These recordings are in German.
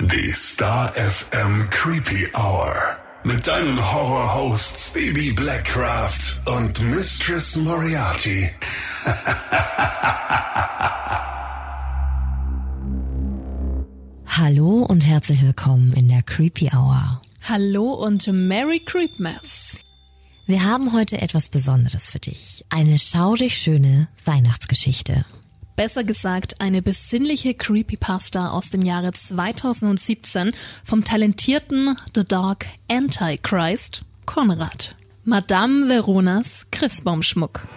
Die Star FM Creepy Hour. Mit deinen Horror-Hosts Baby Blackcraft und Mistress Moriarty. Hallo und herzlich willkommen in der Creepy Hour. Hallo und Merry Creepmas. Wir haben heute etwas Besonderes für dich. Eine schaurig schöne Weihnachtsgeschichte. Besser gesagt, eine besinnliche Creepypasta aus dem Jahre 2017 vom talentierten The Dog Antichrist Konrad. Madame Veronas Christbaumschmuck.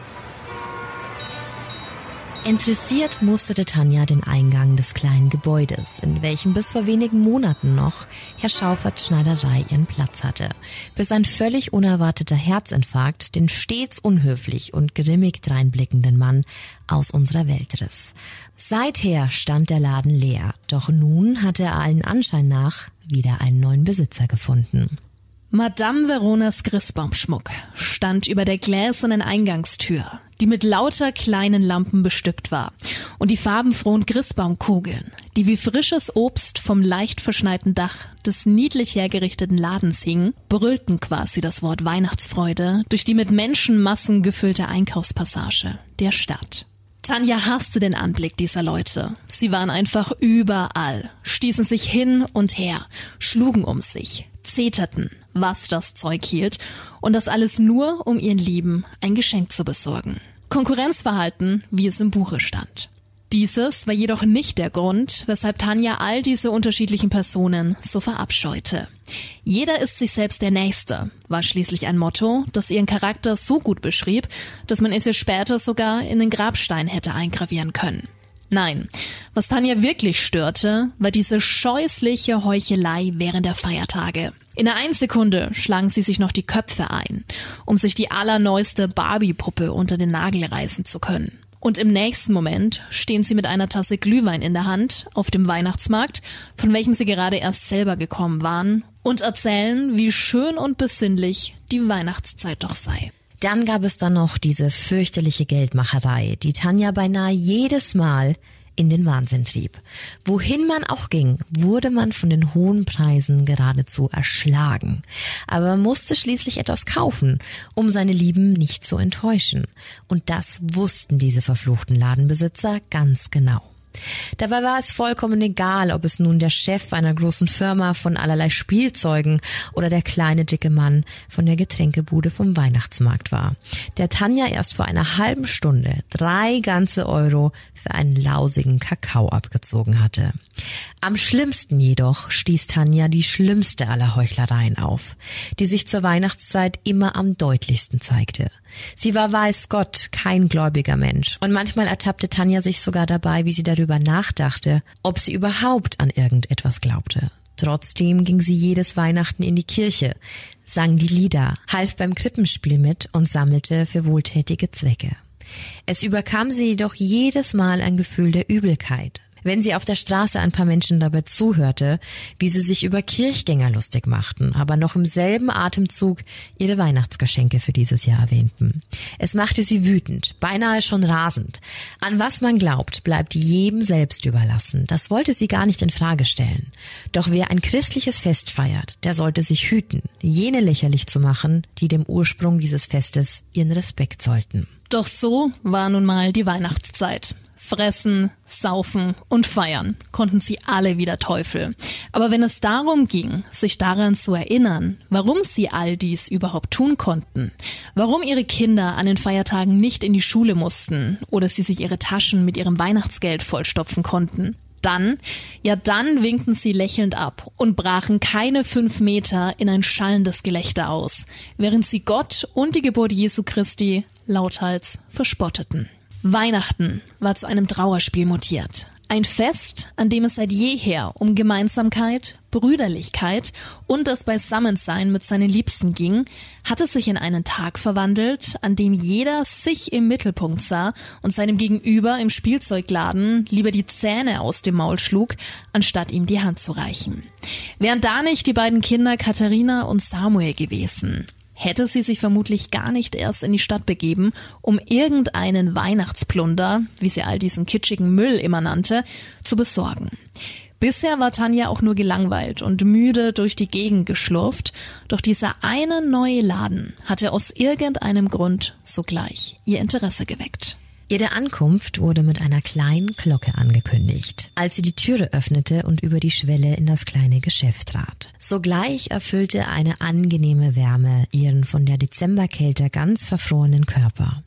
Interessiert musterte Tanja den Eingang des kleinen Gebäudes, in welchem bis vor wenigen Monaten noch Herr Schauferts Schneiderei ihren Platz hatte, bis ein völlig unerwarteter Herzinfarkt den stets unhöflich und grimmig dreinblickenden Mann aus unserer Welt riss. Seither stand der Laden leer, doch nun hatte er allen Anschein nach wieder einen neuen Besitzer gefunden. Madame Veronas Christbaumschmuck stand über der gläsernen Eingangstür, die mit lauter kleinen Lampen bestückt war, und die farbenfrohen Christbaumkugeln, die wie frisches Obst vom leicht verschneiten Dach des niedlich hergerichteten Ladens hingen, brüllten quasi das Wort Weihnachtsfreude durch die mit Menschenmassen gefüllte Einkaufspassage der Stadt. Tanja hasste den Anblick dieser Leute. Sie waren einfach überall, stießen sich hin und her, schlugen um sich, zeterten, was das Zeug hielt, und das alles nur, um ihren Lieben ein Geschenk zu besorgen. Konkurrenzverhalten, wie es im Buche stand. Dieses war jedoch nicht der Grund, weshalb Tanja all diese unterschiedlichen Personen so verabscheute. Jeder ist sich selbst der Nächste, war schließlich ein Motto, das ihren Charakter so gut beschrieb, dass man es ihr später sogar in den Grabstein hätte eingravieren können. Nein, was Tanja wirklich störte, war diese scheußliche Heuchelei während der Feiertage. In einer Einsekunde schlagen sie sich noch die Köpfe ein, um sich die allerneueste Barbie-Puppe unter den Nagel reißen zu können. Und im nächsten Moment stehen sie mit einer Tasse Glühwein in der Hand auf dem Weihnachtsmarkt, von welchem sie gerade erst selber gekommen waren, und erzählen, wie schön und besinnlich die Weihnachtszeit doch sei. Dann gab es dann noch diese fürchterliche Geldmacherei, die Tanja beinahe jedes Mal in den Wahnsinn trieb. Wohin man auch ging, wurde man von den hohen Preisen geradezu erschlagen. Aber man musste schließlich etwas kaufen, um seine Lieben nicht zu enttäuschen. Und das wussten diese verfluchten Ladenbesitzer ganz genau. Dabei war es vollkommen egal, ob es nun der Chef einer großen Firma von allerlei Spielzeugen oder der kleine dicke Mann von der Getränkebude vom Weihnachtsmarkt war, der Tanja erst vor einer halben Stunde drei ganze Euro für einen lausigen Kakao abgezogen hatte. Am schlimmsten jedoch stieß Tanja die schlimmste aller Heuchlereien auf, die sich zur Weihnachtszeit immer am deutlichsten zeigte. Sie war weiß Gott kein gläubiger Mensch und manchmal ertappte Tanja sich sogar dabei, wie sie darüber nachdachte, ob sie überhaupt an irgendetwas glaubte. Trotzdem ging sie jedes Weihnachten in die Kirche, sang die Lieder, half beim Krippenspiel mit und sammelte für wohltätige Zwecke. Es überkam sie jedoch jedes Mal ein Gefühl der Übelkeit, wenn sie auf der Straße ein paar Menschen dabei zuhörte, wie sie sich über Kirchgänger lustig machten, aber noch im selben Atemzug ihre Weihnachtsgeschenke für dieses Jahr erwähnten. Es machte sie wütend, beinahe schon rasend. An was man glaubt, bleibt jedem selbst überlassen. Das wollte sie gar nicht in Frage stellen. Doch wer ein christliches Fest feiert, der sollte sich hüten, jene lächerlich zu machen, die dem Ursprung dieses Festes ihren Respekt sollten. Doch so war nun mal die Weihnachtszeit. Fressen, saufen und feiern konnten sie alle wieder Teufel. Aber wenn es darum ging, sich daran zu erinnern, warum sie all dies überhaupt tun konnten, warum ihre Kinder an den Feiertagen nicht in die Schule mussten oder sie sich ihre Taschen mit ihrem Weihnachtsgeld vollstopfen konnten, dann, ja dann winkten sie lächelnd ab und brachen keine fünf Meter in ein schallendes Gelächter aus, während sie Gott und die Geburt Jesu Christi lauthals verspotteten. Weihnachten war zu einem Trauerspiel mutiert. Ein Fest, an dem es seit jeher um Gemeinsamkeit, Brüderlichkeit und das Beisammensein mit seinen Liebsten ging, hatte sich in einen Tag verwandelt, an dem jeder sich im Mittelpunkt sah und seinem Gegenüber im Spielzeugladen lieber die Zähne aus dem Maul schlug, anstatt ihm die Hand zu reichen. Wären da nicht die beiden Kinder Katharina und Samuel gewesen, hätte sie sich vermutlich gar nicht erst in die Stadt begeben, um irgendeinen Weihnachtsplunder, wie sie all diesen kitschigen Müll immer nannte, zu besorgen. Bisher war Tanja auch nur gelangweilt und müde durch die Gegend geschlurft, doch dieser eine neue Laden hatte aus irgendeinem Grund sogleich ihr Interesse geweckt. Ihre Ankunft wurde mit einer kleinen Glocke angekündigt, als sie die Türe öffnete und über die Schwelle in das kleine Geschäft trat. Sogleich erfüllte eine angenehme Wärme ihren von der Dezemberkälte ganz verfrorenen Körper.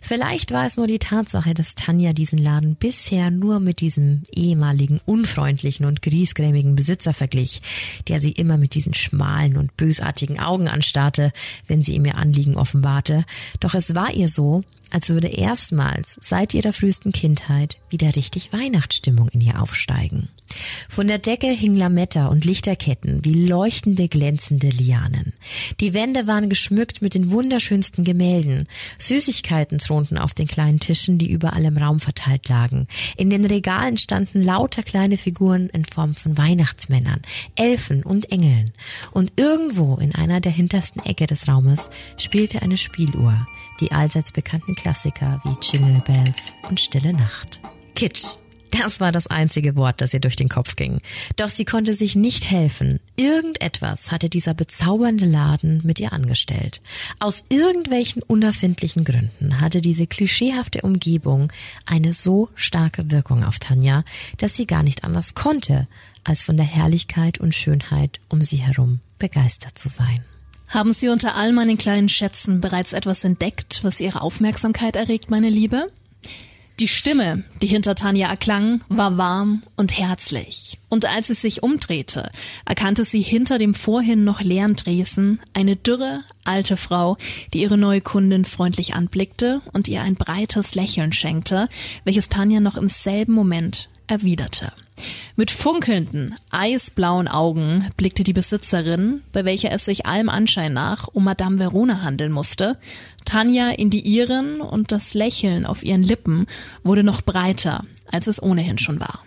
Vielleicht war es nur die Tatsache, dass Tanja diesen Laden bisher nur mit diesem ehemaligen unfreundlichen und griesgrämigen Besitzer verglich, der sie immer mit diesen schmalen und bösartigen Augen anstarrte, wenn sie ihm ihr Anliegen offenbarte. Doch es war ihr so, als würde erstmals seit ihrer frühesten Kindheit wieder richtig Weihnachtsstimmung in ihr aufsteigen. Von der Decke hing Lametta und Lichterketten wie leuchtende, glänzende Lianen. Die Wände waren geschmückt mit den wunderschönsten Gemälden. Süßigkeiten thronten auf den kleinen Tischen, die überall im Raum verteilt lagen. In den Regalen standen lauter kleine Figuren in Form von Weihnachtsmännern, Elfen und Engeln. Und irgendwo in einer der hintersten Ecke des Raumes spielte eine Spieluhr die allseits bekannten Klassiker wie Jingle Bells und Stille Nacht. Kitsch. Das war das einzige Wort, das ihr durch den Kopf ging. Doch sie konnte sich nicht helfen. Irgendetwas hatte dieser bezaubernde Laden mit ihr angestellt. Aus irgendwelchen unerfindlichen Gründen hatte diese klischeehafte Umgebung eine so starke Wirkung auf Tanja, dass sie gar nicht anders konnte, als von der Herrlichkeit und Schönheit um sie herum begeistert zu sein. Haben Sie unter all meinen kleinen Schätzen bereits etwas entdeckt, was Ihre Aufmerksamkeit erregt, meine Liebe? Die Stimme, die hinter Tanja erklang, war warm und herzlich. Und als sie sich umdrehte, erkannte sie hinter dem vorhin noch leeren Dresen eine dürre, alte Frau, die ihre neue Kundin freundlich anblickte und ihr ein breites Lächeln schenkte, welches Tanja noch im selben Moment erwiderte. Mit funkelnden, eisblauen Augen blickte die Besitzerin, bei welcher es sich allem Anschein nach um Madame Verona handeln musste, Tanja in die ihren und das Lächeln auf ihren Lippen wurde noch breiter, als es ohnehin schon war.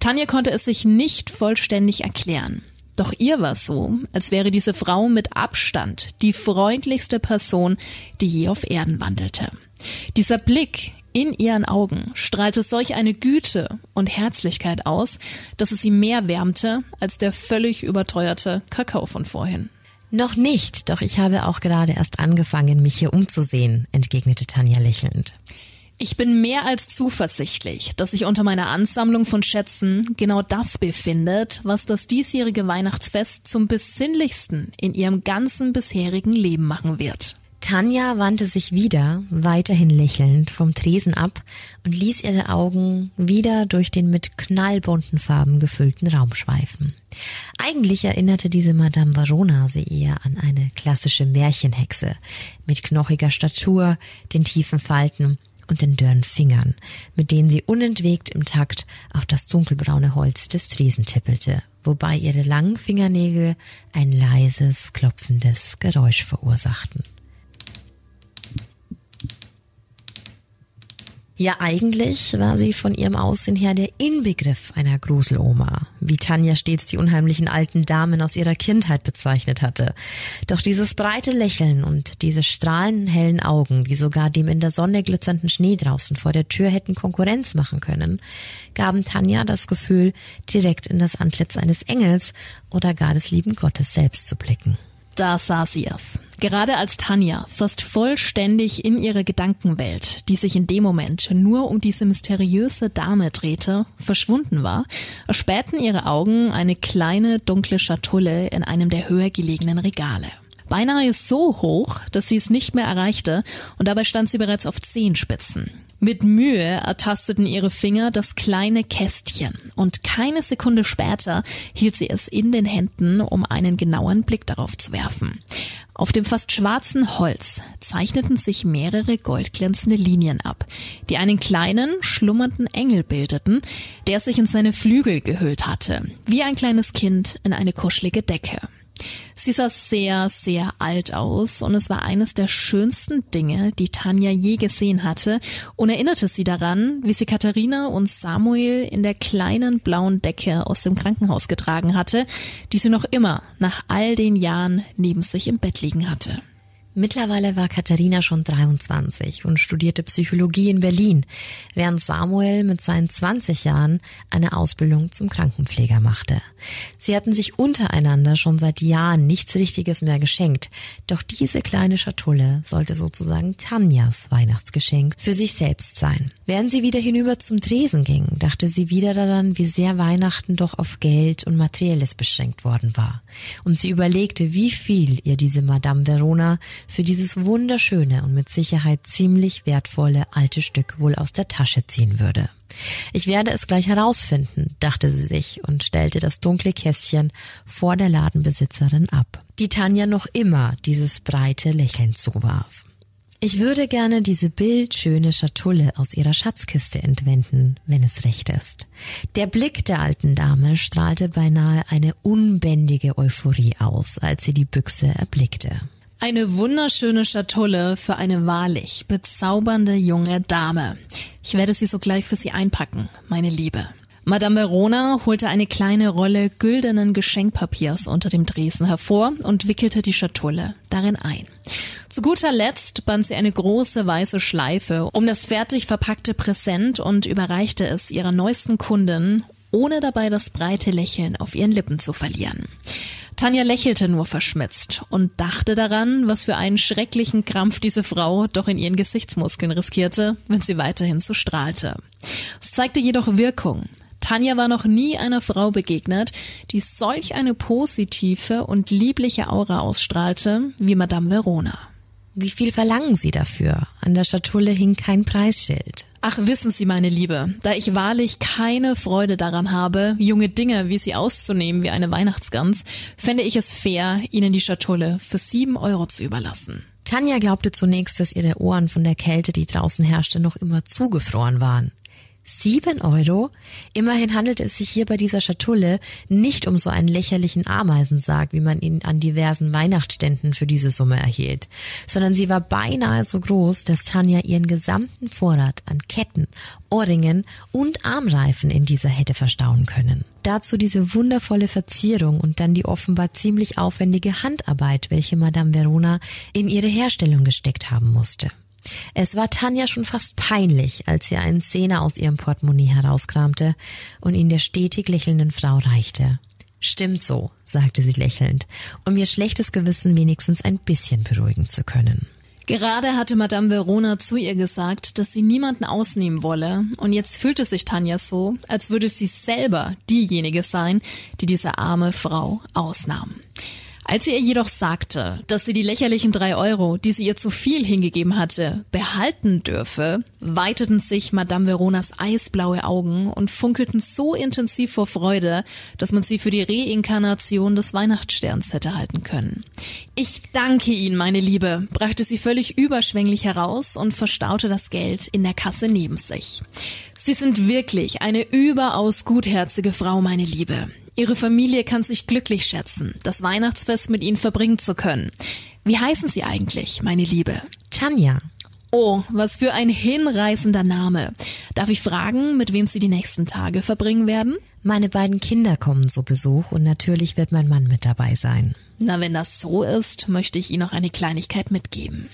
Tanja konnte es sich nicht vollständig erklären. Doch ihr war so, als wäre diese Frau mit Abstand die freundlichste Person, die je auf Erden wandelte. Dieser Blick in ihren Augen strahlte solch eine Güte und Herzlichkeit aus, dass es sie mehr wärmte als der völlig überteuerte Kakao von vorhin. Noch nicht, doch ich habe auch gerade erst angefangen, mich hier umzusehen, entgegnete Tanja lächelnd. Ich bin mehr als zuversichtlich, dass sich unter meiner Ansammlung von Schätzen genau das befindet, was das diesjährige Weihnachtsfest zum besinnlichsten in ihrem ganzen bisherigen Leben machen wird. Tanja wandte sich wieder, weiterhin lächelnd, vom Tresen ab und ließ ihre Augen wieder durch den mit knallbunten Farben gefüllten Raum schweifen. Eigentlich erinnerte diese Madame Varona sie eher an eine klassische Märchenhexe mit knochiger Statur, den tiefen Falten und den dürren Fingern, mit denen sie unentwegt im Takt auf das dunkelbraune Holz des Tresen tippelte, wobei ihre langen Fingernägel ein leises, klopfendes Geräusch verursachten. Ja, eigentlich war sie von ihrem Aussehen her der Inbegriff einer Gruseloma, wie Tanja stets die unheimlichen alten Damen aus ihrer Kindheit bezeichnet hatte. Doch dieses breite Lächeln und diese strahlenden hellen Augen, die sogar dem in der Sonne glitzernden Schnee draußen vor der Tür hätten Konkurrenz machen können, gaben Tanja das Gefühl, direkt in das Antlitz eines Engels oder gar des lieben Gottes selbst zu blicken. Da saß sie es. Gerade als Tanja fast vollständig in ihrer Gedankenwelt, die sich in dem Moment nur um diese mysteriöse Dame drehte, verschwunden war, erspähten ihre Augen eine kleine dunkle Schatulle in einem der höher gelegenen Regale. Beinahe so hoch, dass sie es nicht mehr erreichte und dabei stand sie bereits auf Zehenspitzen. Mit Mühe ertasteten ihre Finger das kleine Kästchen und keine Sekunde später hielt sie es in den Händen, um einen genauen Blick darauf zu werfen. Auf dem fast schwarzen Holz zeichneten sich mehrere goldglänzende Linien ab, die einen kleinen, schlummernden Engel bildeten, der sich in seine Flügel gehüllt hatte, wie ein kleines Kind in eine kuschelige Decke. Sie sah sehr, sehr alt aus und es war eines der schönsten Dinge, die Tanja je gesehen hatte und erinnerte sie daran, wie sie Katharina und Samuel in der kleinen blauen Decke aus dem Krankenhaus getragen hatte, die sie noch immer nach all den Jahren neben sich im Bett liegen hatte. Mittlerweile war Katharina schon 23 und studierte Psychologie in Berlin, während Samuel mit seinen 20 Jahren eine Ausbildung zum Krankenpfleger machte. Sie hatten sich untereinander schon seit Jahren nichts Richtiges mehr geschenkt, doch diese kleine Schatulle sollte sozusagen Tanjas Weihnachtsgeschenk für sich selbst sein. Während sie wieder hinüber zum Tresen ging, dachte sie wieder daran, wie sehr Weihnachten doch auf Geld und Materielles beschränkt worden war. Und sie überlegte, wie viel ihr diese Madame Verona für dieses wunderschöne und mit Sicherheit ziemlich wertvolle alte Stück wohl aus der Tasche ziehen würde. Ich werde es gleich herausfinden, dachte sie sich und stellte das dunkle Kästchen vor der Ladenbesitzerin ab, die Tanja noch immer dieses breite Lächeln zuwarf. Ich würde gerne diese bildschöne Schatulle aus ihrer Schatzkiste entwenden, wenn es recht ist. Der Blick der alten Dame strahlte beinahe eine unbändige Euphorie aus, als sie die Büchse erblickte. Eine wunderschöne Schatulle für eine wahrlich bezaubernde junge Dame. Ich werde sie sogleich für Sie einpacken, meine Liebe. Madame Verona holte eine kleine Rolle güldenen Geschenkpapiers unter dem Dresen hervor und wickelte die Schatulle darin ein. Zu guter Letzt band sie eine große weiße Schleife um das fertig verpackte Präsent und überreichte es ihrer neuesten Kundin, ohne dabei das breite Lächeln auf ihren Lippen zu verlieren. Tanja lächelte nur verschmitzt und dachte daran, was für einen schrecklichen Krampf diese Frau doch in ihren Gesichtsmuskeln riskierte, wenn sie weiterhin so strahlte. Es zeigte jedoch Wirkung. Tanja war noch nie einer Frau begegnet, die solch eine positive und liebliche Aura ausstrahlte wie Madame Verona. Wie viel verlangen Sie dafür? An der Schatulle hing kein Preisschild. Ach, wissen Sie, meine Liebe, da ich wahrlich keine Freude daran habe, junge Dinge wie sie auszunehmen wie eine Weihnachtsgans, fände ich es fair, Ihnen die Schatulle für sieben Euro zu überlassen. Tanja glaubte zunächst, dass ihre Ohren von der Kälte, die draußen herrschte, noch immer zugefroren waren. Sieben Euro? Immerhin handelt es sich hier bei dieser Schatulle nicht um so einen lächerlichen Ameisensarg, wie man ihn an diversen Weihnachtsständen für diese Summe erhielt, sondern sie war beinahe so groß, dass Tanja ihren gesamten Vorrat an Ketten, Ohrringen und Armreifen in dieser hätte verstauen können. Dazu diese wundervolle Verzierung und dann die offenbar ziemlich aufwendige Handarbeit, welche Madame Verona in ihre Herstellung gesteckt haben musste. Es war Tanja schon fast peinlich, als sie einen Zehner aus ihrem Portemonnaie herauskramte und ihn der stetig lächelnden Frau reichte. Stimmt so, sagte sie lächelnd, um ihr schlechtes Gewissen wenigstens ein bisschen beruhigen zu können. Gerade hatte Madame Verona zu ihr gesagt, dass sie niemanden ausnehmen wolle, und jetzt fühlte sich Tanja so, als würde sie selber diejenige sein, die diese arme Frau ausnahm. Als sie ihr jedoch sagte, dass sie die lächerlichen drei Euro, die sie ihr zu viel hingegeben hatte, behalten dürfe, weiteten sich Madame Veronas eisblaue Augen und funkelten so intensiv vor Freude, dass man sie für die Reinkarnation des Weihnachtssterns hätte halten können. Ich danke Ihnen, meine Liebe, brachte sie völlig überschwänglich heraus und verstaute das Geld in der Kasse neben sich. Sie sind wirklich eine überaus gutherzige Frau, meine Liebe. Ihre Familie kann sich glücklich schätzen, das Weihnachtsfest mit Ihnen verbringen zu können. Wie heißen Sie eigentlich, meine Liebe? Tanja. Oh, was für ein hinreißender Name. Darf ich fragen, mit wem Sie die nächsten Tage verbringen werden? Meine beiden Kinder kommen zu Besuch und natürlich wird mein Mann mit dabei sein. Na, wenn das so ist, möchte ich Ihnen noch eine Kleinigkeit mitgeben.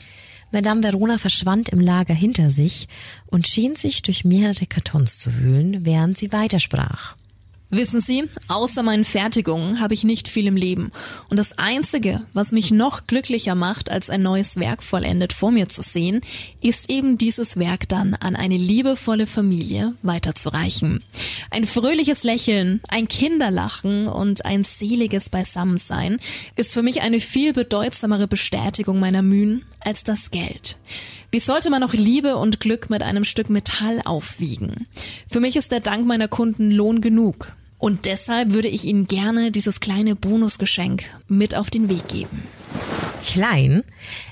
Madame Verona verschwand im Lager hinter sich und schien sich durch mehrere Kartons zu wühlen, während sie weitersprach. Wissen Sie, außer meinen Fertigungen habe ich nicht viel im Leben. Und das Einzige, was mich noch glücklicher macht, als ein neues Werk vollendet vor mir zu sehen, ist eben dieses Werk dann an eine liebevolle Familie weiterzureichen. Ein fröhliches Lächeln, ein Kinderlachen und ein seliges Beisammensein ist für mich eine viel bedeutsamere Bestätigung meiner Mühen als das Geld. Wie sollte man auch Liebe und Glück mit einem Stück Metall aufwiegen? Für mich ist der Dank meiner Kunden Lohn genug. Und deshalb würde ich Ihnen gerne dieses kleine Bonusgeschenk mit auf den Weg geben. Klein?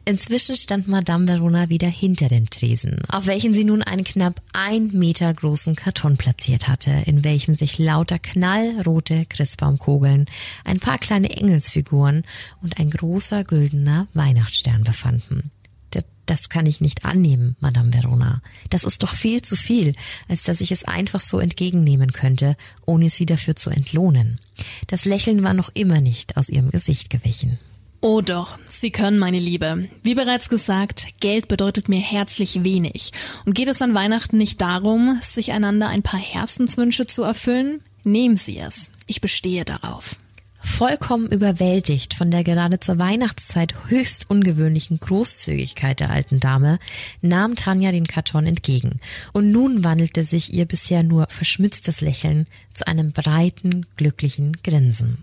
Inzwischen stand Madame Verona wieder hinter dem Tresen, auf welchen sie nun einen knapp ein Meter großen Karton platziert hatte, in welchem sich lauter knallrote Christbaumkugeln, ein paar kleine Engelsfiguren und ein großer güldener Weihnachtsstern befanden. Das kann ich nicht annehmen, Madame Verona. Das ist doch viel zu viel, als dass ich es einfach so entgegennehmen könnte, ohne sie dafür zu entlohnen. Das Lächeln war noch immer nicht aus ihrem Gesicht gewichen. Oh doch, Sie können, meine Liebe. Wie bereits gesagt, Geld bedeutet mir herzlich wenig. Und geht es an Weihnachten nicht darum, sich einander ein paar Herzenswünsche zu erfüllen? Nehmen Sie es. Ich bestehe darauf. Vollkommen überwältigt von der gerade zur Weihnachtszeit höchst ungewöhnlichen Großzügigkeit der alten Dame, nahm Tanja den Karton entgegen, und nun wandelte sich ihr bisher nur verschmitztes Lächeln zu einem breiten, glücklichen Grinsen.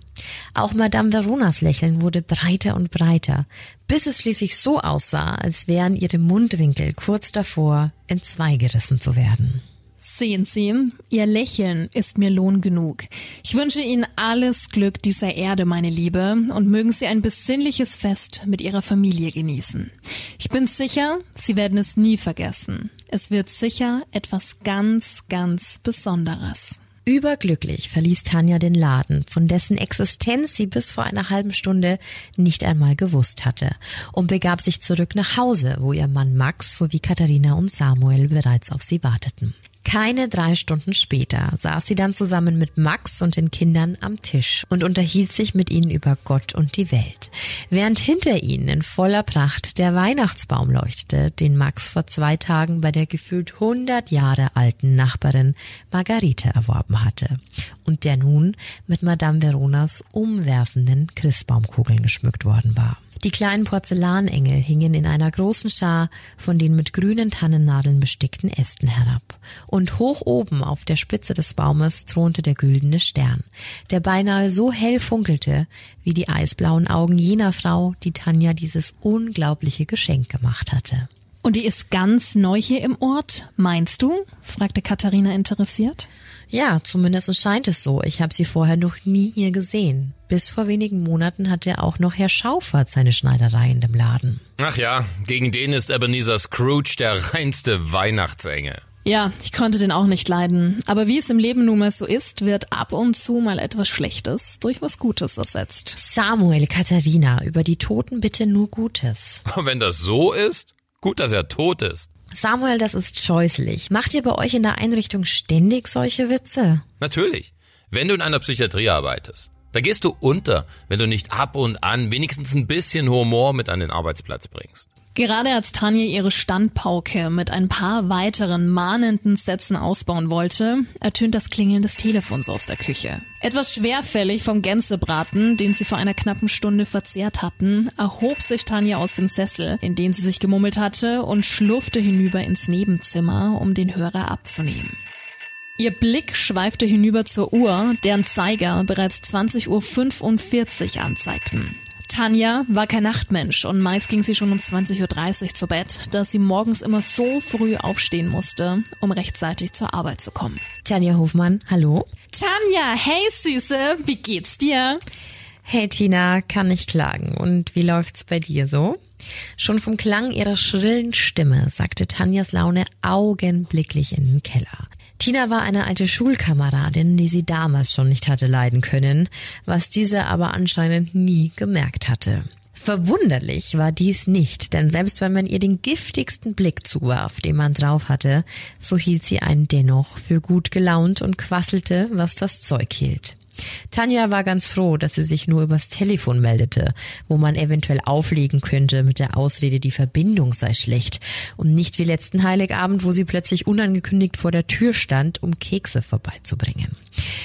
Auch Madame Veronas Lächeln wurde breiter und breiter, bis es schließlich so aussah, als wären ihre Mundwinkel kurz davor, in zwei gerissen zu werden. Sehen Sie, Ihr Lächeln ist mir Lohn genug. Ich wünsche Ihnen alles Glück dieser Erde, meine Liebe, und mögen Sie ein besinnliches Fest mit Ihrer Familie genießen. Ich bin sicher, Sie werden es nie vergessen. Es wird sicher etwas ganz, ganz Besonderes. Überglücklich verließ Tanja den Laden, von dessen Existenz sie bis vor einer halben Stunde nicht einmal gewusst hatte, und begab sich zurück nach Hause, wo ihr Mann Max sowie Katharina und Samuel bereits auf sie warteten. Keine drei Stunden später saß sie dann zusammen mit Max und den Kindern am Tisch und unterhielt sich mit ihnen über Gott und die Welt, während hinter ihnen in voller Pracht der Weihnachtsbaum leuchtete, den Max vor zwei Tagen bei der gefühlt 100 Jahre alten Nachbarin Margarete erworben hatte und der nun mit Madame Veronas umwerfenden Christbaumkugeln geschmückt worden war. Die kleinen Porzellanengel hingen in einer großen Schar von den mit grünen Tannennadeln bestickten Ästen herab. Und hoch oben auf der Spitze des Baumes thronte der güldene Stern, der beinahe so hell funkelte wie die eisblauen Augen jener Frau, die Tanja dieses unglaubliche Geschenk gemacht hatte. Und die ist ganz neu hier im Ort, meinst du? fragte Katharina interessiert. Ja, zumindest scheint es so. Ich habe sie vorher noch nie hier gesehen. Bis vor wenigen Monaten hatte auch noch Herr Schaufert seine Schneiderei in dem Laden. Ach ja, gegen den ist Ebenezer Scrooge der reinste Weihnachtsengel. Ja, ich konnte den auch nicht leiden. Aber wie es im Leben nun mal so ist, wird ab und zu mal etwas Schlechtes durch was Gutes ersetzt. Samuel, Katharina, über die Toten bitte nur Gutes. Wenn das so ist, gut, dass er tot ist. Samuel, das ist scheußlich. Macht ihr bei euch in der Einrichtung ständig solche Witze? Natürlich. Wenn du in einer Psychiatrie arbeitest, da gehst du unter, wenn du nicht ab und an wenigstens ein bisschen Humor mit an den Arbeitsplatz bringst. Gerade als Tanja ihre Standpauke mit ein paar weiteren mahnenden Sätzen ausbauen wollte, ertönt das Klingeln des Telefons aus der Küche. Etwas schwerfällig vom Gänsebraten, den sie vor einer knappen Stunde verzehrt hatten, erhob sich Tanja aus dem Sessel, in den sie sich gemummelt hatte, und schlurfte hinüber ins Nebenzimmer, um den Hörer abzunehmen. Ihr Blick schweifte hinüber zur Uhr, deren Zeiger bereits 20.45 Uhr anzeigten. Tanja war kein Nachtmensch und meist ging sie schon um 20.30 Uhr zu Bett, da sie morgens immer so früh aufstehen musste, um rechtzeitig zur Arbeit zu kommen. Tanja Hofmann, hallo? Tanja, hey Süße, wie geht's dir? Hey Tina, kann nicht klagen. Und wie läuft's bei dir so? Schon vom Klang ihrer schrillen Stimme sagte Tanjas Laune augenblicklich in den Keller. Tina war eine alte Schulkameradin, die sie damals schon nicht hatte leiden können, was diese aber anscheinend nie gemerkt hatte. Verwunderlich war dies nicht, denn selbst wenn man ihr den giftigsten Blick zuwarf, den man drauf hatte, so hielt sie einen dennoch für gut gelaunt und quasselte, was das Zeug hielt. Tanja war ganz froh, dass sie sich nur übers Telefon meldete, wo man eventuell auflegen könnte mit der Ausrede, die Verbindung sei schlecht und nicht wie letzten Heiligabend, wo sie plötzlich unangekündigt vor der Tür stand, um Kekse vorbeizubringen.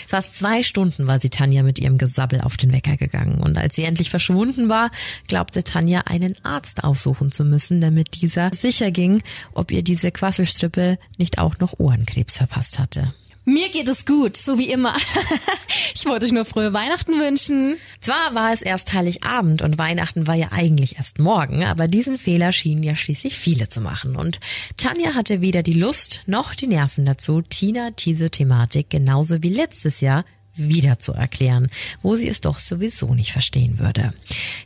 Fast zwei Stunden war sie Tanja mit ihrem Gesabbel auf den Wecker gegangen und als sie endlich verschwunden war, glaubte Tanja einen Arzt aufsuchen zu müssen, damit dieser sicher ging, ob ihr diese Quasselstrippe nicht auch noch Ohrenkrebs verpasst hatte. Mir geht es gut, so wie immer. ich wollte euch nur frohe Weihnachten wünschen. Zwar war es erst Heiligabend und Weihnachten war ja eigentlich erst morgen, aber diesen Fehler schienen ja schließlich viele zu machen. Und Tanja hatte weder die Lust noch die Nerven dazu, Tina diese Thematik genauso wie letztes Jahr wieder zu erklären, wo sie es doch sowieso nicht verstehen würde.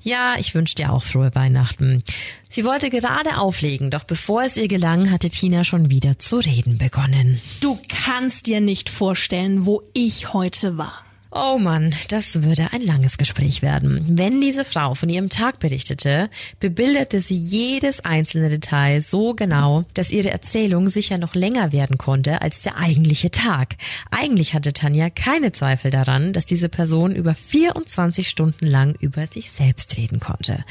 Ja, ich wünsche dir auch frohe Weihnachten. Sie wollte gerade auflegen, doch bevor es ihr gelang, hatte Tina schon wieder zu reden begonnen. Du kannst dir nicht vorstellen, wo ich heute war. Oh Mann, das würde ein langes Gespräch werden. Wenn diese Frau von ihrem Tag berichtete, bebilderte sie jedes einzelne Detail so genau, dass ihre Erzählung sicher noch länger werden konnte als der eigentliche Tag. Eigentlich hatte Tanja keine Zweifel daran, dass diese Person über 24 Stunden lang über sich selbst reden konnte.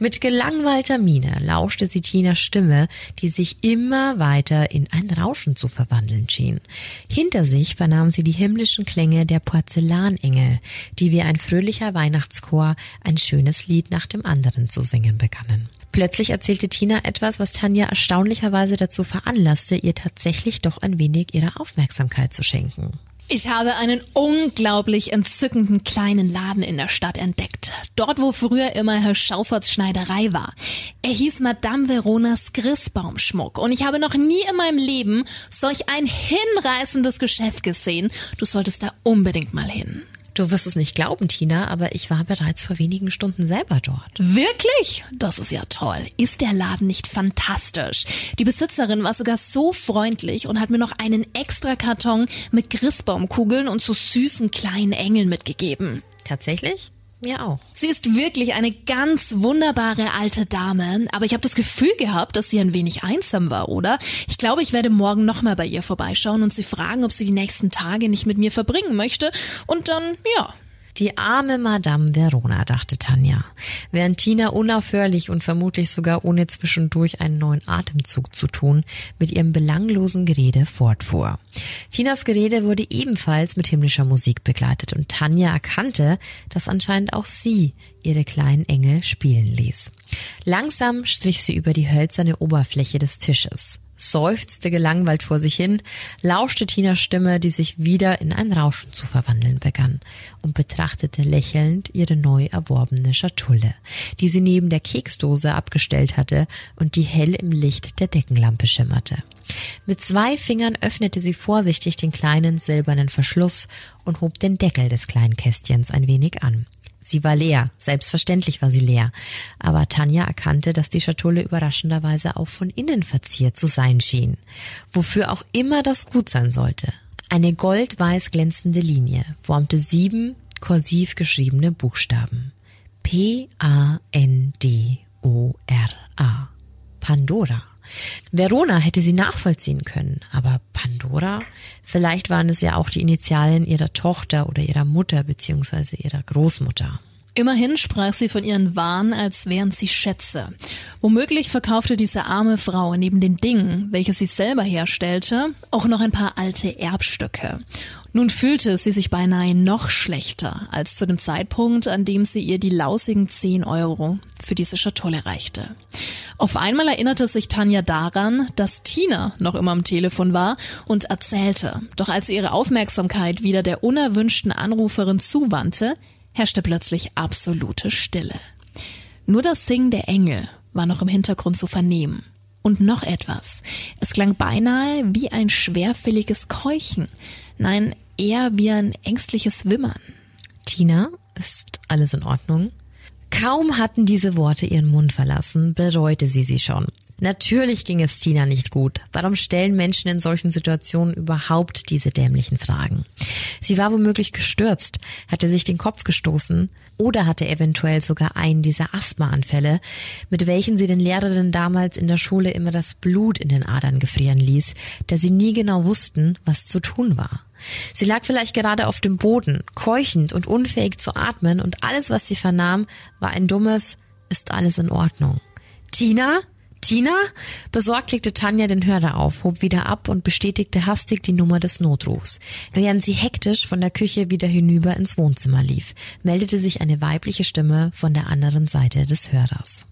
Mit gelangweilter Miene lauschte sie Tinas Stimme, die sich immer weiter in ein Rauschen zu verwandeln schien. Hinter sich vernahm sie die himmlischen Klänge der Porzellan Porzellanengel, die wie ein fröhlicher Weihnachtschor ein schönes Lied nach dem anderen zu singen begannen. Plötzlich erzählte Tina etwas, was Tanja erstaunlicherweise dazu veranlasste, ihr tatsächlich doch ein wenig ihre Aufmerksamkeit zu schenken. Ich habe einen unglaublich entzückenden kleinen Laden in der Stadt entdeckt. Dort, wo früher immer Herr Schauferts Schneiderei war. Er hieß Madame Veronas Christbaumschmuck und ich habe noch nie in meinem Leben solch ein hinreißendes Geschäft gesehen. Du solltest da unbedingt mal hin. Du wirst es nicht glauben, Tina, aber ich war bereits vor wenigen Stunden selber dort. Wirklich? Das ist ja toll. Ist der Laden nicht fantastisch? Die Besitzerin war sogar so freundlich und hat mir noch einen extra Karton mit Christbaumkugeln und so süßen kleinen Engeln mitgegeben. Tatsächlich? Mir auch. Sie ist wirklich eine ganz wunderbare alte Dame, aber ich habe das Gefühl gehabt, dass sie ein wenig einsam war, oder? Ich glaube, ich werde morgen nochmal bei ihr vorbeischauen und sie fragen, ob sie die nächsten Tage nicht mit mir verbringen möchte. Und dann, ja, die arme Madame Verona, dachte Tanja, während Tina unaufhörlich und vermutlich sogar ohne zwischendurch einen neuen Atemzug zu tun, mit ihrem belanglosen Gerede fortfuhr. Tinas Gerede wurde ebenfalls mit himmlischer Musik begleitet und Tanja erkannte, dass anscheinend auch sie ihre kleinen Engel spielen ließ. Langsam strich sie über die hölzerne Oberfläche des Tisches seufzte gelangweilt vor sich hin, lauschte Tinas Stimme, die sich wieder in ein Rauschen zu verwandeln begann, und betrachtete lächelnd ihre neu erworbene Schatulle, die sie neben der Keksdose abgestellt hatte und die hell im Licht der Deckenlampe schimmerte. Mit zwei Fingern öffnete sie vorsichtig den kleinen silbernen Verschluss und hob den Deckel des kleinen Kästchens ein wenig an. Sie war leer, selbstverständlich war sie leer. Aber Tanja erkannte, dass die Schatulle überraschenderweise auch von innen verziert zu sein schien. Wofür auch immer das gut sein sollte. Eine goldweiß glänzende Linie formte sieben kursiv geschriebene Buchstaben. P-A-N-D-O-R-A. Pandora. Verona hätte sie nachvollziehen können, aber Pandora? Vielleicht waren es ja auch die Initialen ihrer Tochter oder ihrer Mutter bzw. ihrer Großmutter. Immerhin sprach sie von ihren Waren, als wären sie Schätze. Womöglich verkaufte diese arme Frau neben den Dingen, welche sie selber herstellte, auch noch ein paar alte Erbstücke. Nun fühlte sie sich beinahe noch schlechter als zu dem Zeitpunkt, an dem sie ihr die lausigen 10 Euro für diese Schatulle reichte. Auf einmal erinnerte sich Tanja daran, dass Tina noch immer am Telefon war und erzählte. Doch als sie ihre Aufmerksamkeit wieder der unerwünschten Anruferin zuwandte, herrschte plötzlich absolute Stille. Nur das Singen der Engel war noch im Hintergrund zu vernehmen. Und noch etwas. Es klang beinahe wie ein schwerfälliges Keuchen. Nein, eher wie ein ängstliches Wimmern. Tina, ist alles in Ordnung? Kaum hatten diese Worte ihren Mund verlassen, bereute sie sie schon. Natürlich ging es Tina nicht gut. Warum stellen Menschen in solchen Situationen überhaupt diese dämlichen Fragen? Sie war womöglich gestürzt, hatte sich den Kopf gestoßen oder hatte eventuell sogar einen dieser Asthmaanfälle, mit welchen sie den Lehrerinnen damals in der Schule immer das Blut in den Adern gefrieren ließ, da sie nie genau wussten, was zu tun war. Sie lag vielleicht gerade auf dem Boden, keuchend und unfähig zu atmen, und alles, was sie vernahm, war ein dummes Ist alles in Ordnung. Tina? Tina? Besorgt legte Tanja den Hörer auf, hob wieder ab und bestätigte hastig die Nummer des Notrufs. Während sie hektisch von der Küche wieder hinüber ins Wohnzimmer lief, meldete sich eine weibliche Stimme von der anderen Seite des Hörers.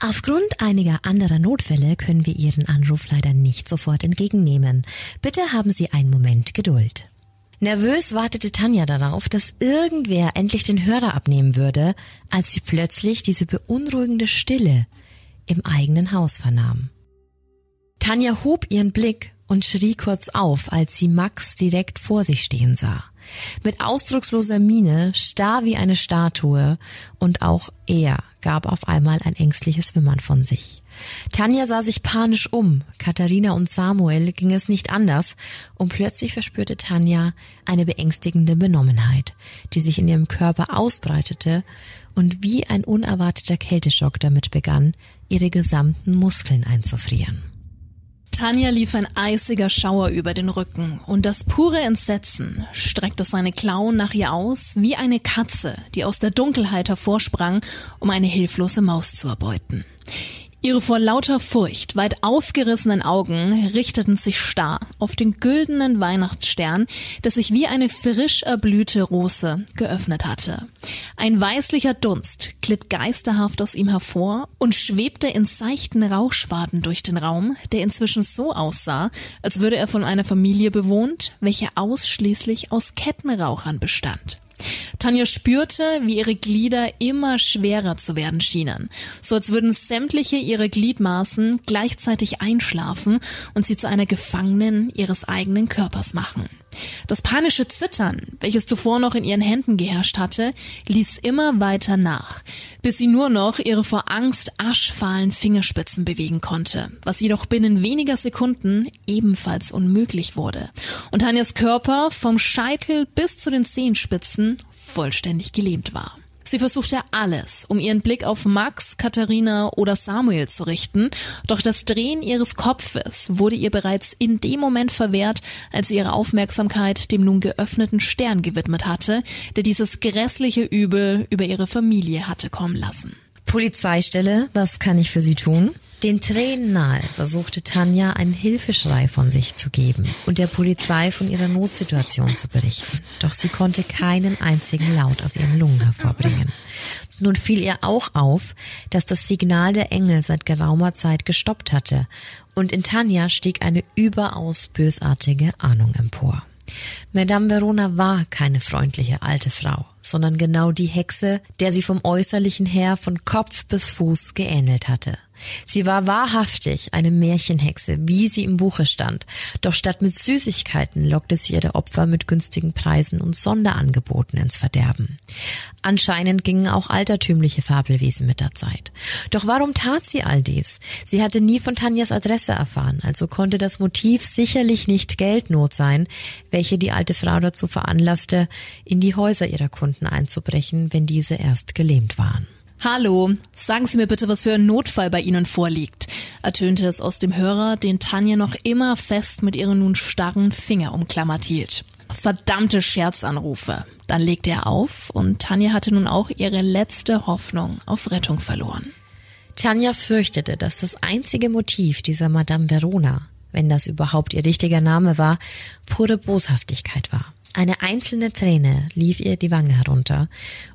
Aufgrund einiger anderer Notfälle können wir Ihren Anruf leider nicht sofort entgegennehmen. Bitte haben Sie einen Moment Geduld. Nervös wartete Tanja darauf, dass irgendwer endlich den Hörer abnehmen würde, als sie plötzlich diese beunruhigende Stille im eigenen Haus vernahm. Tanja hob ihren Blick und schrie kurz auf, als sie Max direkt vor sich stehen sah. Mit ausdrucksloser Miene, starr wie eine Statue und auch er gab auf einmal ein ängstliches Wimmern von sich. Tanja sah sich panisch um. Katharina und Samuel ging es nicht anders und plötzlich verspürte Tanja eine beängstigende Benommenheit, die sich in ihrem Körper ausbreitete und wie ein unerwarteter Kälteschock damit begann, ihre gesamten Muskeln einzufrieren. Tanja lief ein eisiger Schauer über den Rücken und das pure Entsetzen streckte seine Klauen nach ihr aus wie eine Katze, die aus der Dunkelheit hervorsprang, um eine hilflose Maus zu erbeuten. Ihre vor lauter Furcht weit aufgerissenen Augen richteten sich starr auf den güldenen Weihnachtsstern, der sich wie eine frisch erblühte Rose geöffnet hatte. Ein weißlicher Dunst glitt geisterhaft aus ihm hervor und schwebte in seichten Rauchschwaden durch den Raum, der inzwischen so aussah, als würde er von einer Familie bewohnt, welche ausschließlich aus Kettenrauchern bestand. Tanja spürte, wie ihre Glieder immer schwerer zu werden schienen, so als würden sämtliche ihre Gliedmaßen gleichzeitig einschlafen und sie zu einer Gefangenen ihres eigenen Körpers machen. Das panische Zittern, welches zuvor noch in ihren Händen geherrscht hatte, ließ immer weiter nach, bis sie nur noch ihre vor Angst aschfahlen Fingerspitzen bewegen konnte, was jedoch binnen weniger Sekunden ebenfalls unmöglich wurde und Tanjas Körper vom Scheitel bis zu den Zehenspitzen vollständig gelähmt war. Sie versuchte alles, um ihren Blick auf Max, Katharina oder Samuel zu richten, doch das Drehen ihres Kopfes wurde ihr bereits in dem Moment verwehrt, als sie ihre Aufmerksamkeit dem nun geöffneten Stern gewidmet hatte, der dieses grässliche Übel über ihre Familie hatte kommen lassen. Polizeistelle, was kann ich für Sie tun? Den Tränen nahe versuchte Tanja einen Hilfeschrei von sich zu geben und der Polizei von ihrer Notsituation zu berichten. Doch sie konnte keinen einzigen Laut aus ihren Lungen hervorbringen. Nun fiel ihr auch auf, dass das Signal der Engel seit geraumer Zeit gestoppt hatte und in Tanja stieg eine überaus bösartige Ahnung empor. Madame Verona war keine freundliche alte Frau, sondern genau die Hexe, der sie vom Äußerlichen her von Kopf bis Fuß geähnelt hatte. Sie war wahrhaftig eine Märchenhexe, wie sie im Buche stand, doch statt mit Süßigkeiten lockte sie ihre Opfer mit günstigen Preisen und Sonderangeboten ins Verderben. Anscheinend gingen auch altertümliche Fabelwesen mit der Zeit. Doch warum tat sie all dies? Sie hatte nie von Tanjas Adresse erfahren, also konnte das Motiv sicherlich nicht Geldnot sein, welche die alte Frau dazu veranlasste, in die Häuser ihrer Kunden einzubrechen, wenn diese erst gelähmt waren. Hallo, sagen Sie mir bitte, was für ein Notfall bei Ihnen vorliegt, ertönte es aus dem Hörer, den Tanja noch immer fest mit ihren nun starren Finger umklammert hielt. Verdammte Scherzanrufe. Dann legte er auf und Tanja hatte nun auch ihre letzte Hoffnung auf Rettung verloren. Tanja fürchtete, dass das einzige Motiv dieser Madame Verona, wenn das überhaupt ihr richtiger Name war, pure Boshaftigkeit war. Eine einzelne Träne lief ihr die Wange herunter,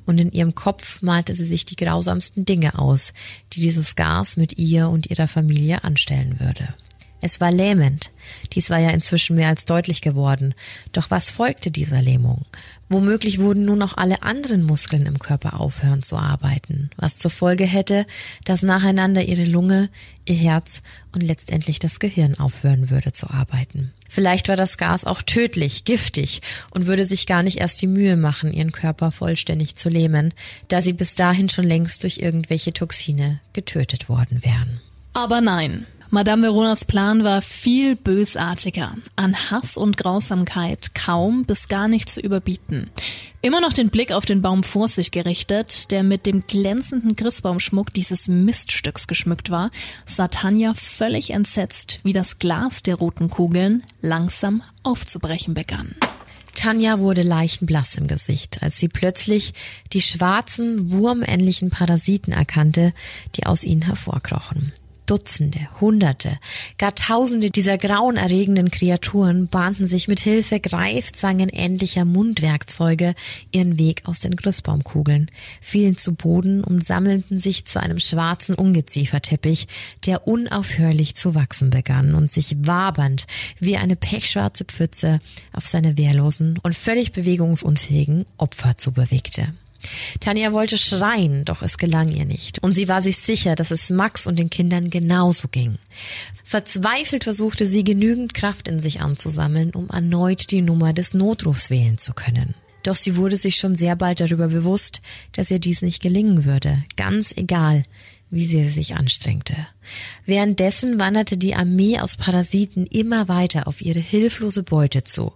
und in ihrem Kopf malte sie sich die grausamsten Dinge aus, die dieses Gas mit ihr und ihrer Familie anstellen würde. Es war lähmend. Dies war ja inzwischen mehr als deutlich geworden. Doch was folgte dieser Lähmung? Womöglich würden nun auch alle anderen Muskeln im Körper aufhören zu arbeiten, was zur Folge hätte, dass nacheinander ihre Lunge, ihr Herz und letztendlich das Gehirn aufhören würde zu arbeiten. Vielleicht war das Gas auch tödlich, giftig und würde sich gar nicht erst die Mühe machen, ihren Körper vollständig zu lähmen, da sie bis dahin schon längst durch irgendwelche Toxine getötet worden wären. Aber nein, Madame Veronas Plan war viel bösartiger, an Hass und Grausamkeit kaum bis gar nicht zu überbieten. Immer noch den Blick auf den Baum vor sich gerichtet, der mit dem glänzenden Christbaumschmuck dieses Miststücks geschmückt war, sah Tanja völlig entsetzt, wie das Glas der roten Kugeln langsam aufzubrechen begann. Tanja wurde leichenblass im Gesicht, als sie plötzlich die schwarzen, wurmähnlichen Parasiten erkannte, die aus ihnen hervorkrochen. Dutzende, Hunderte, gar Tausende dieser grauenerregenden Kreaturen bahnten sich mit Hilfe Greifzangen ähnlicher Mundwerkzeuge ihren Weg aus den Christbaumkugeln, fielen zu Boden und sammelten sich zu einem schwarzen Ungezieferteppich, der unaufhörlich zu wachsen begann und sich wabernd wie eine pechschwarze Pfütze auf seine wehrlosen und völlig bewegungsunfähigen Opfer zubewegte. Tanja wollte schreien, doch es gelang ihr nicht. Und sie war sich sicher, dass es Max und den Kindern genauso ging. Verzweifelt versuchte sie genügend Kraft in sich anzusammeln, um erneut die Nummer des Notrufs wählen zu können. Doch sie wurde sich schon sehr bald darüber bewusst, dass ihr dies nicht gelingen würde, ganz egal, wie sehr sie sich anstrengte. Währenddessen wanderte die Armee aus Parasiten immer weiter auf ihre hilflose Beute zu.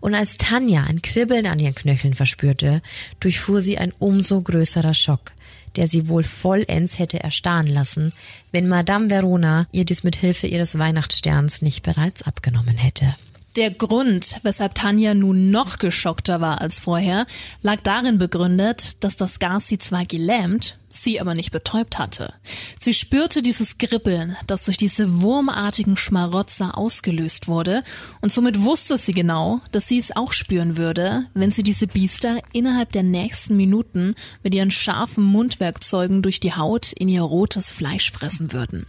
Und als Tanja ein Kribbeln an ihren Knöcheln verspürte, durchfuhr sie ein umso größerer Schock, der sie wohl vollends hätte erstarren lassen, wenn Madame Verona ihr dies mit Hilfe ihres Weihnachtssterns nicht bereits abgenommen hätte. Der Grund, weshalb Tanja nun noch geschockter war als vorher, lag darin begründet, dass das Gas sie zwar gelähmt, sie aber nicht betäubt hatte. Sie spürte dieses Grippeln, das durch diese wurmartigen Schmarotzer ausgelöst wurde, und somit wusste sie genau, dass sie es auch spüren würde, wenn sie diese Biester innerhalb der nächsten Minuten mit ihren scharfen Mundwerkzeugen durch die Haut in ihr rotes Fleisch fressen würden.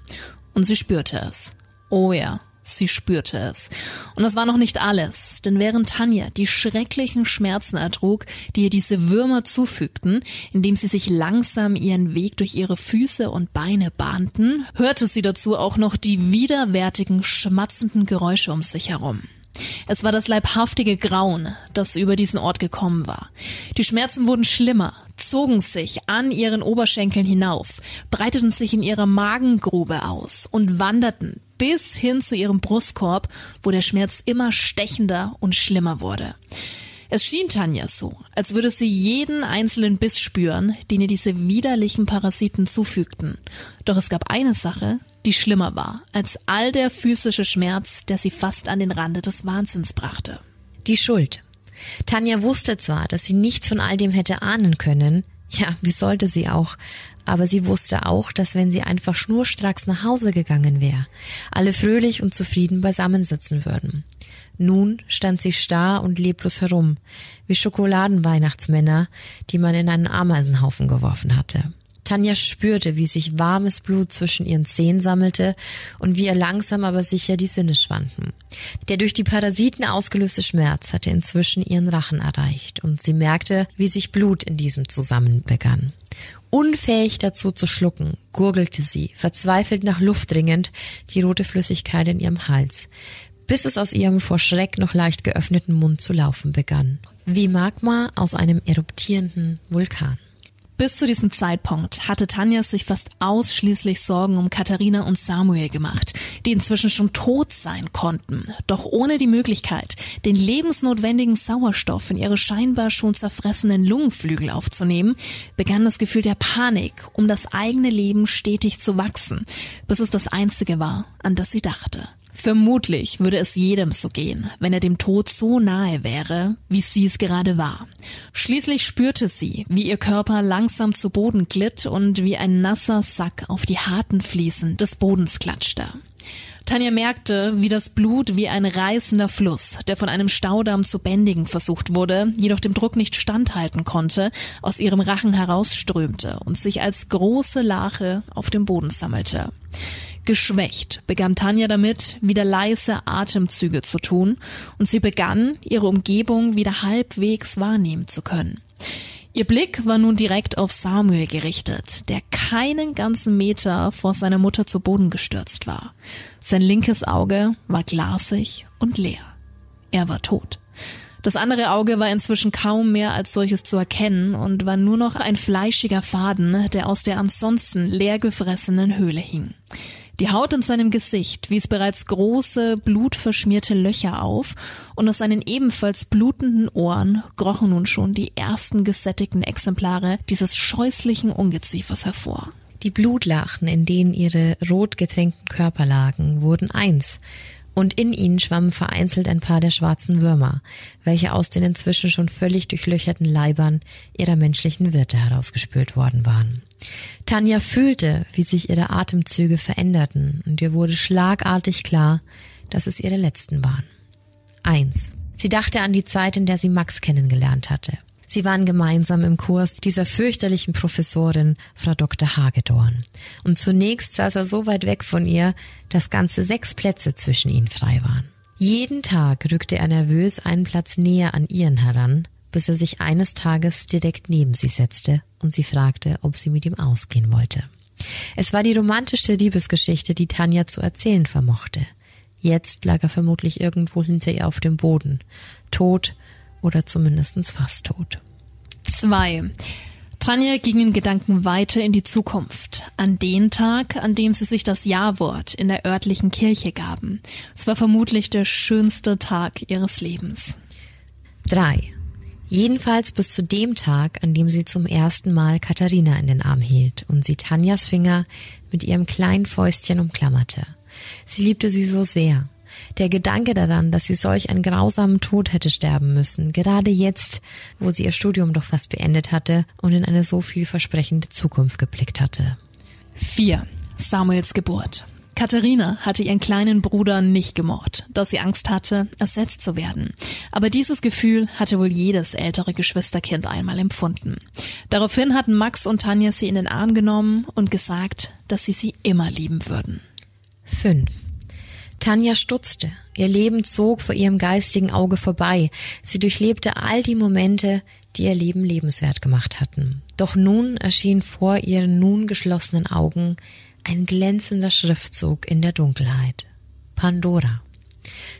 Und sie spürte es. Oh ja, Sie spürte es. Und das war noch nicht alles, denn während Tanja die schrecklichen Schmerzen ertrug, die ihr diese Würmer zufügten, indem sie sich langsam ihren Weg durch ihre Füße und Beine bahnten, hörte sie dazu auch noch die widerwärtigen, schmatzenden Geräusche um sich herum. Es war das leibhaftige Grauen, das über diesen Ort gekommen war. Die Schmerzen wurden schlimmer, zogen sich an ihren Oberschenkeln hinauf, breiteten sich in ihrer Magengrube aus und wanderten bis hin zu ihrem Brustkorb, wo der Schmerz immer stechender und schlimmer wurde. Es schien Tanja so, als würde sie jeden einzelnen Biss spüren, den ihr diese widerlichen Parasiten zufügten. Doch es gab eine Sache, die schlimmer war als all der physische Schmerz, der sie fast an den Rande des Wahnsinns brachte. Die Schuld. Tanja wusste zwar, dass sie nichts von all dem hätte ahnen können, ja, wie sollte sie auch, aber sie wusste auch, dass wenn sie einfach schnurstracks nach Hause gegangen wäre, alle fröhlich und zufrieden beisammensitzen würden. Nun stand sie starr und leblos herum, wie Schokoladenweihnachtsmänner, die man in einen Ameisenhaufen geworfen hatte. Tanja spürte, wie sich warmes Blut zwischen ihren Zehen sammelte und wie ihr langsam aber sicher die Sinne schwanden. Der durch die Parasiten ausgelöste Schmerz hatte inzwischen ihren Rachen erreicht und sie merkte, wie sich Blut in diesem zusammen begann. Unfähig dazu zu schlucken, gurgelte sie, verzweifelt nach Luft dringend, die rote Flüssigkeit in ihrem Hals, bis es aus ihrem vor Schreck noch leicht geöffneten Mund zu laufen begann, wie Magma aus einem eruptierenden Vulkan. Bis zu diesem Zeitpunkt hatte Tanja sich fast ausschließlich Sorgen um Katharina und Samuel gemacht, die inzwischen schon tot sein konnten. Doch ohne die Möglichkeit, den lebensnotwendigen Sauerstoff in ihre scheinbar schon zerfressenen Lungenflügel aufzunehmen, begann das Gefühl der Panik um das eigene Leben stetig zu wachsen, bis es das einzige war, an das sie dachte. Vermutlich würde es jedem so gehen, wenn er dem Tod so nahe wäre, wie sie es gerade war. Schließlich spürte sie, wie ihr Körper langsam zu Boden glitt und wie ein nasser Sack auf die harten Fliesen des Bodens klatschte. Tanja merkte, wie das Blut wie ein reißender Fluss, der von einem Staudamm zu bändigen versucht wurde, jedoch dem Druck nicht standhalten konnte, aus ihrem Rachen herausströmte und sich als große Lache auf dem Boden sammelte. Geschwächt begann Tanja damit, wieder leise Atemzüge zu tun und sie begann, ihre Umgebung wieder halbwegs wahrnehmen zu können. Ihr Blick war nun direkt auf Samuel gerichtet, der keinen ganzen Meter vor seiner Mutter zu Boden gestürzt war. Sein linkes Auge war glasig und leer. Er war tot. Das andere Auge war inzwischen kaum mehr als solches zu erkennen und war nur noch ein fleischiger Faden, der aus der ansonsten leer gefressenen Höhle hing. Die Haut in seinem Gesicht wies bereits große, blutverschmierte Löcher auf und aus seinen ebenfalls blutenden Ohren krochen nun schon die ersten gesättigten Exemplare dieses scheußlichen Ungeziefers hervor. Die Blutlachen, in denen ihre rot getränkten Körper lagen, wurden eins, und in ihnen schwammen vereinzelt ein paar der schwarzen Würmer, welche aus den inzwischen schon völlig durchlöcherten Leibern ihrer menschlichen Wirte herausgespült worden waren. Tanja fühlte, wie sich ihre Atemzüge veränderten, und ihr wurde schlagartig klar, dass es ihre letzten waren. Eins. Sie dachte an die Zeit, in der sie Max kennengelernt hatte. Sie waren gemeinsam im Kurs dieser fürchterlichen Professorin, Frau Dr. Hagedorn. Und zunächst saß er so weit weg von ihr, dass ganze sechs Plätze zwischen ihnen frei waren. Jeden Tag rückte er nervös einen Platz näher an ihren heran, bis er sich eines Tages direkt neben sie setzte und sie fragte, ob sie mit ihm ausgehen wollte. Es war die romantischste Liebesgeschichte, die Tanja zu erzählen vermochte. Jetzt lag er vermutlich irgendwo hinter ihr auf dem Boden, tot oder zumindest fast tot. Zwei. Tanja ging in Gedanken weiter in die Zukunft, an den Tag, an dem sie sich das Ja-Wort in der örtlichen Kirche gaben. Es war vermutlich der schönste Tag ihres Lebens. Drei. Jedenfalls bis zu dem Tag, an dem sie zum ersten Mal Katharina in den Arm hielt und sie Tanjas Finger mit ihrem kleinen Fäustchen umklammerte. Sie liebte sie so sehr. Der Gedanke daran, dass sie solch einen grausamen Tod hätte sterben müssen, gerade jetzt, wo sie ihr Studium doch fast beendet hatte und in eine so vielversprechende Zukunft geblickt hatte. 4. Samuels Geburt. Katharina hatte ihren kleinen Bruder nicht gemocht, dass sie Angst hatte, ersetzt zu werden. Aber dieses Gefühl hatte wohl jedes ältere Geschwisterkind einmal empfunden. Daraufhin hatten Max und Tanja sie in den Arm genommen und gesagt, dass sie sie immer lieben würden. 5. Tanja stutzte. Ihr Leben zog vor ihrem geistigen Auge vorbei. Sie durchlebte all die Momente, die ihr Leben lebenswert gemacht hatten. Doch nun erschien vor ihren nun geschlossenen Augen ein glänzender Schriftzug in der Dunkelheit. Pandora.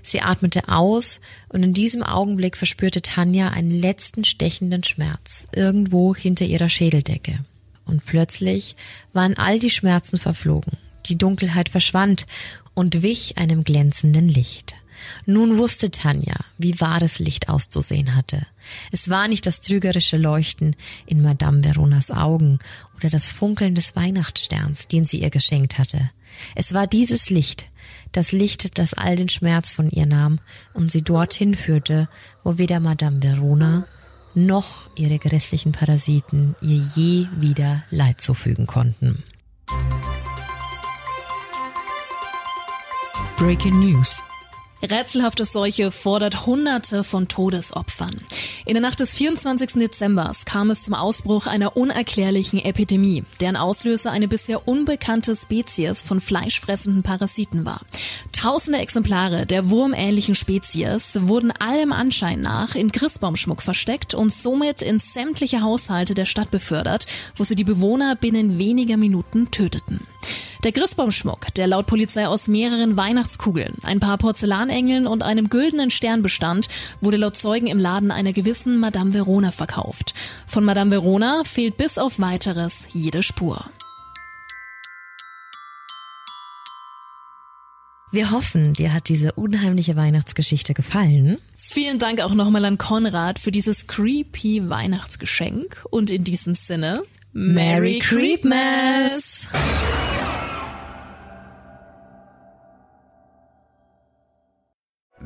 Sie atmete aus und in diesem Augenblick verspürte Tanja einen letzten stechenden Schmerz irgendwo hinter ihrer Schädeldecke. Und plötzlich waren all die Schmerzen verflogen. Die Dunkelheit verschwand und wich einem glänzenden Licht. Nun wusste Tanja, wie wahres Licht auszusehen hatte. Es war nicht das trügerische Leuchten in Madame Veronas Augen oder das Funkeln des Weihnachtssterns, den sie ihr geschenkt hatte. Es war dieses Licht, das Licht, das all den Schmerz von ihr nahm und sie dorthin führte, wo weder Madame Verona noch ihre grässlichen Parasiten ihr je wieder Leid zufügen konnten. Breaking News. Rätselhafte Seuche fordert Hunderte von Todesopfern. In der Nacht des 24. Dezember kam es zum Ausbruch einer unerklärlichen Epidemie, deren Auslöser eine bisher unbekannte Spezies von fleischfressenden Parasiten war. Tausende Exemplare der wurmähnlichen Spezies wurden allem Anschein nach in Christbaumschmuck versteckt und somit in sämtliche Haushalte der Stadt befördert, wo sie die Bewohner binnen weniger Minuten töteten. Der Christbaumschmuck, der laut Polizei aus mehreren Weihnachtskugeln, ein paar Porzellanengeln und einem güldenen Stern bestand, wurde laut Zeugen im Laden einer gewissen Madame Verona verkauft. Von Madame Verona fehlt bis auf weiteres jede Spur. Wir hoffen, dir hat diese unheimliche Weihnachtsgeschichte gefallen. Vielen Dank auch nochmal an Konrad für dieses creepy Weihnachtsgeschenk und in diesem Sinne Merry Creepmas!